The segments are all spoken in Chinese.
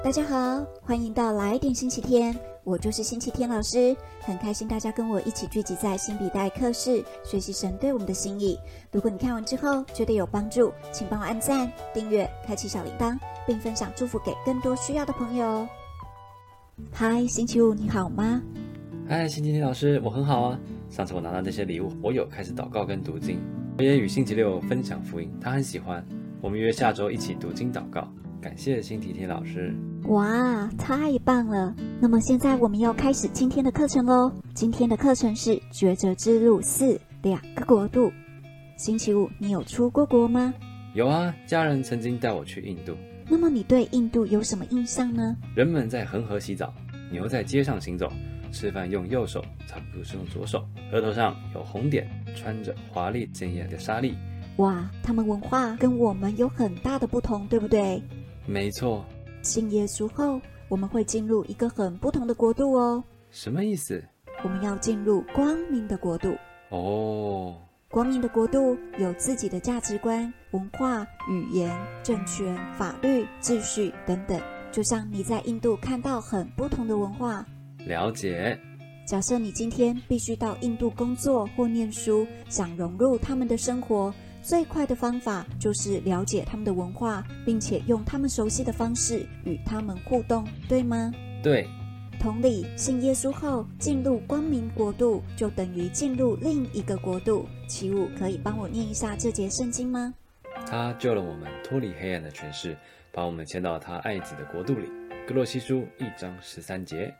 大家好，欢迎到来点星期天，我就是星期天老师，很开心大家跟我一起聚集在新笔袋课室，学习神对我们的心意。如果你看完之后觉得有帮助，请帮我按赞、订阅、开启小铃铛，并分享祝福给更多需要的朋友哦。嗨，星期五你好吗？嗨，星期天老师，我很好啊。上次我拿到那些礼物，我有开始祷告跟读经，我也与星期六分享福音，他很喜欢。我们约下周一起读经祷告。感谢新提提老师。哇，太棒了！那么现在我们要开始今天的课程喽。今天的课程是抉择之路四：两个国度。星期五，你有出过国吗？有啊，家人曾经带我去印度。那么你对印度有什么印象呢？人们在恒河洗澡，牛在街上行走，吃饭用右手，唱歌是用左手，额头上有红点，穿着华丽鲜艳的纱丽。哇，他们文化跟我们有很大的不同，对不对？没错，信耶稣后，我们会进入一个很不同的国度哦。什么意思？我们要进入光明的国度。哦，光明的国度有自己的价值观、文化、语言、政权、法律、秩序等等。就像你在印度看到很不同的文化。了解。假设你今天必须到印度工作或念书，想融入他们的生活。最快的方法就是了解他们的文化，并且用他们熟悉的方式与他们互动，对吗？对。同理，信耶稣后进入光明国度，就等于进入另一个国度。奇武可以帮我念一下这节圣经吗？他救了我们脱离黑暗的权势，把我们迁到他爱子的国度里。格洛西书一章十三节。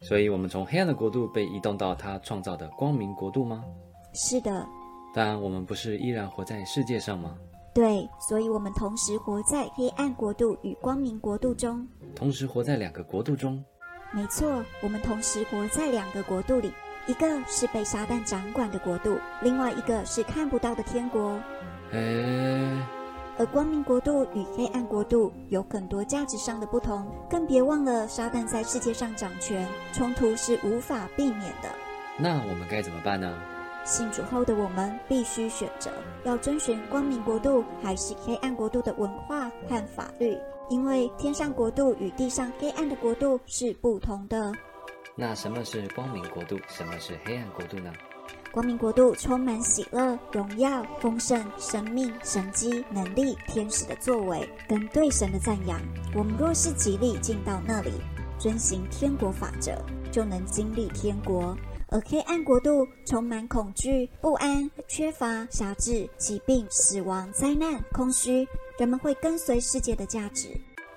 所以，我们从黑暗的国度被移动到他创造的光明国度吗？是的。但我们不是依然活在世界上吗？对，所以我们同时活在黑暗国度与光明国度中，同时活在两个国度中。没错，我们同时活在两个国度里，一个是被撒旦掌管的国度，另外一个是看不到的天国。诶，而光明国度与黑暗国度有很多价值上的不同，更别忘了撒旦在世界上掌权，冲突是无法避免的。那我们该怎么办呢？信主后的我们必须选择要遵循光明国度还是黑暗国度的文化和法律，因为天上国度与地上黑暗的国度是不同的。那什么是光明国度？什么是黑暗国度呢？光明国度充满喜乐、荣耀、丰盛、生命、神机、能力、天使的作为跟对神的赞扬。我们若是极力进到那里，遵行天国法则，就能经历天国。而黑暗国度充满恐惧、不安、缺乏、狭制、疾病、死亡、灾难、空虚，人们会跟随世界的价值。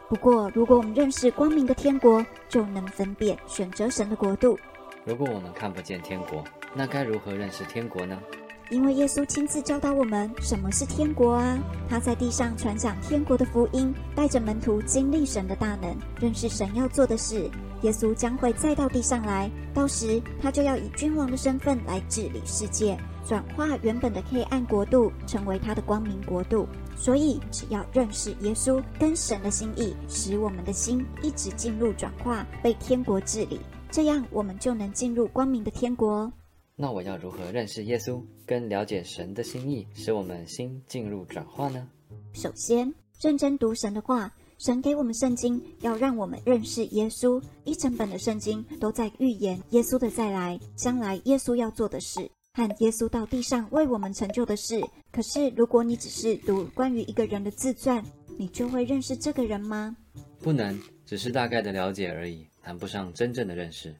不过，如果我们认识光明的天国，就能分辨选择神的国度。如果我们看不见天国，那该如何认识天国呢？因为耶稣亲自教导我们什么是天国啊！他在地上传讲天国的福音，带着门徒经历神的大能，认识神要做的事。耶稣将会再到地上来，到时他就要以君王的身份来治理世界，转化原本的黑暗国度，成为他的光明国度。所以，只要认识耶稣跟神的心意，使我们的心一直进入转化，被天国治理，这样我们就能进入光明的天国。那我要如何认识耶稣，跟了解神的心意，使我们心进入转化呢？首先，认真读神的话。神给我们圣经，要让我们认识耶稣。一整本的圣经都在预言耶稣的再来，将来耶稣要做的事，和耶稣到地上为我们成就的事。可是，如果你只是读关于一个人的自传，你就会认识这个人吗？不能，只是大概的了解而已，谈不上真正的认识。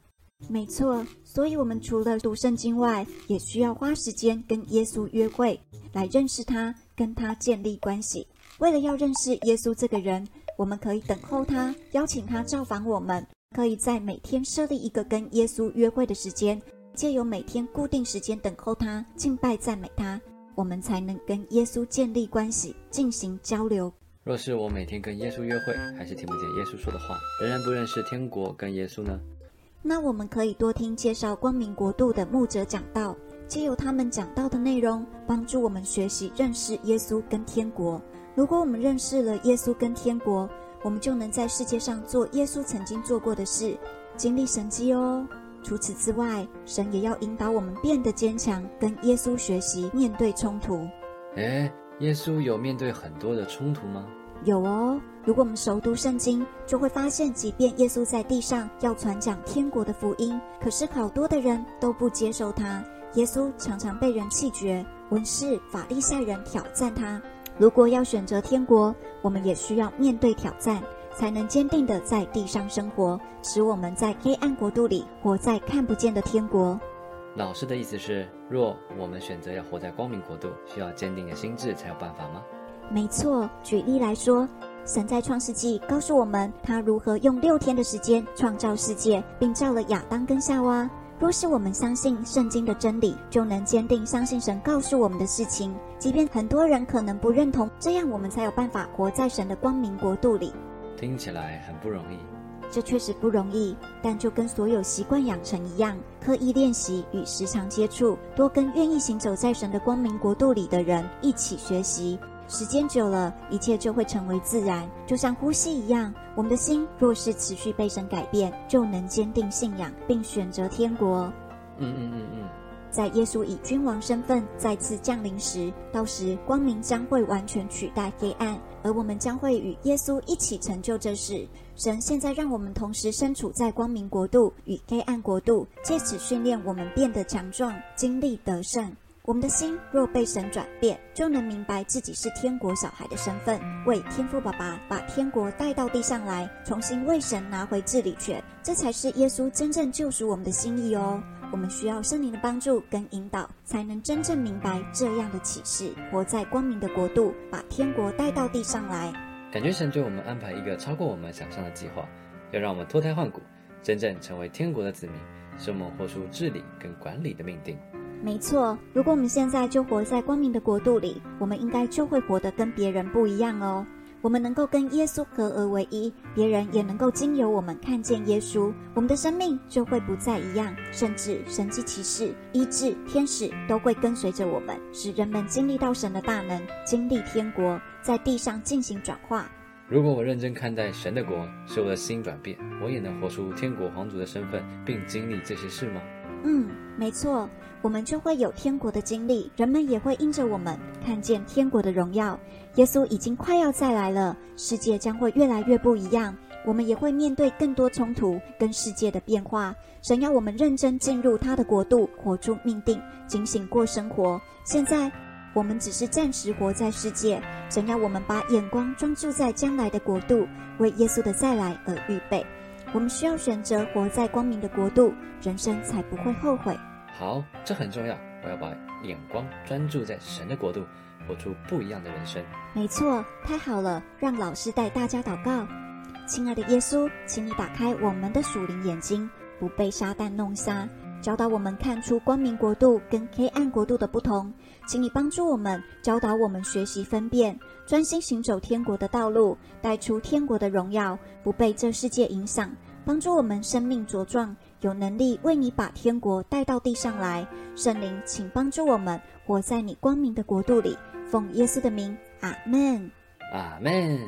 没错，所以我们除了读圣经外，也需要花时间跟耶稣约会，来认识他，跟他建立关系。为了要认识耶稣这个人。我们可以等候他，邀请他造访我们。可以在每天设立一个跟耶稣约会的时间，借由每天固定时间等候他、敬拜赞美他，我们才能跟耶稣建立关系、进行交流。若是我每天跟耶稣约会，还是听不见耶稣说的话，仍然不认识天国跟耶稣呢？那我们可以多听介绍光明国度的牧者讲道，借由他们讲到的内容，帮助我们学习认识耶稣跟天国。如果我们认识了耶稣跟天国，我们就能在世界上做耶稣曾经做过的事，经历神迹哦。除此之外，神也要引导我们变得坚强，跟耶稣学习面对冲突。诶，耶稣有面对很多的冲突吗？有哦。如果我们熟读圣经，就会发现，即便耶稣在地上要传讲天国的福音，可是好多的人都不接受他。耶稣常常被人弃绝，文士、法利赛人挑战他。如果要选择天国，我们也需要面对挑战，才能坚定的在地上生活，使我们在黑暗国度里活在看不见的天国。老师的意思是，若我们选择要活在光明国度，需要坚定的心智才有办法吗？没错。举例来说。神在创世纪告诉我们，他如何用六天的时间创造世界，并造了亚当跟夏娃。若是我们相信圣经的真理，就能坚定相信神告诉我们的事情，即便很多人可能不认同，这样我们才有办法活在神的光明国度里。听起来很不容易，这确实不容易，但就跟所有习惯养成一样，刻意练习与时常接触，多跟愿意行走在神的光明国度里的人一起学习。时间久了，一切就会成为自然，就像呼吸一样。我们的心若是持续被神改变，就能坚定信仰，并选择天国。嗯嗯嗯嗯，在耶稣以君王身份再次降临时，到时光明将会完全取代黑暗，而我们将会与耶稣一起成就这事。神现在让我们同时身处在光明国度与黑暗国度，借此训练我们变得强壮，经历得胜。我们的心若被神转变，就能明白自己是天国小孩的身份，为天父爸爸把天国带到地上来，重新为神拿回治理权，这才是耶稣真正救赎我们的心意哦。我们需要圣灵的帮助跟引导，才能真正明白这样的启示，活在光明的国度，把天国带到地上来。感觉神对我们安排一个超过我们想象的计划，要让我们脱胎换骨，真正成为天国的子民，是我们活出治理跟管理的命定。没错，如果我们现在就活在光明的国度里，我们应该就会活得跟别人不一样哦。我们能够跟耶稣合而为一，别人也能够经由我们看见耶稣，我们的生命就会不再一样，甚至神迹奇事、医治、天使都会跟随着我们，使人们经历到神的大能，经历天国，在地上进行转化。如果我认真看待神的国，使我的心转变，我也能活出天国皇族的身份，并经历这些事吗？嗯，没错。我们就会有天国的经历，人们也会因着我们看见天国的荣耀。耶稣已经快要再来了，世界将会越来越不一样，我们也会面对更多冲突跟世界的变化。神要我们认真进入他的国度，活出命定，警醒过生活。现在我们只是暂时活在世界，神要我们把眼光专注在将来的国度，为耶稣的再来而预备。我们需要选择活在光明的国度，人生才不会后悔。好，这很重要。我要把眼光专注在神的国度，活出不一样的人生。没错，太好了！让老师带大家祷告。亲爱的耶稣，请你打开我们的属灵眼睛，不被撒旦弄瞎，教导我们看出光明国度跟黑暗国度的不同。请你帮助我们，教导我们学习分辨，专心行走天国的道路，带出天国的荣耀，不被这世界影响，帮助我们生命茁壮。有能力为你把天国带到地上来，圣灵，请帮助我们活在你光明的国度里。奉耶稣的名，阿门。阿门。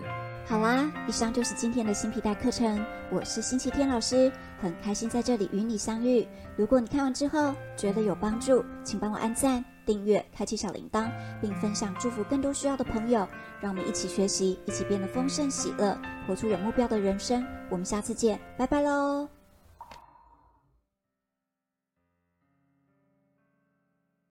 好啦，以上就是今天的新皮带课程。我是星期天老师，很开心在这里与你相遇。如果你看完之后觉得有帮助，请帮我按赞、订阅、开启小铃铛，并分享祝福更多需要的朋友。让我们一起学习，一起变得丰盛喜乐，活出有目标的人生。我们下次见，拜拜喽。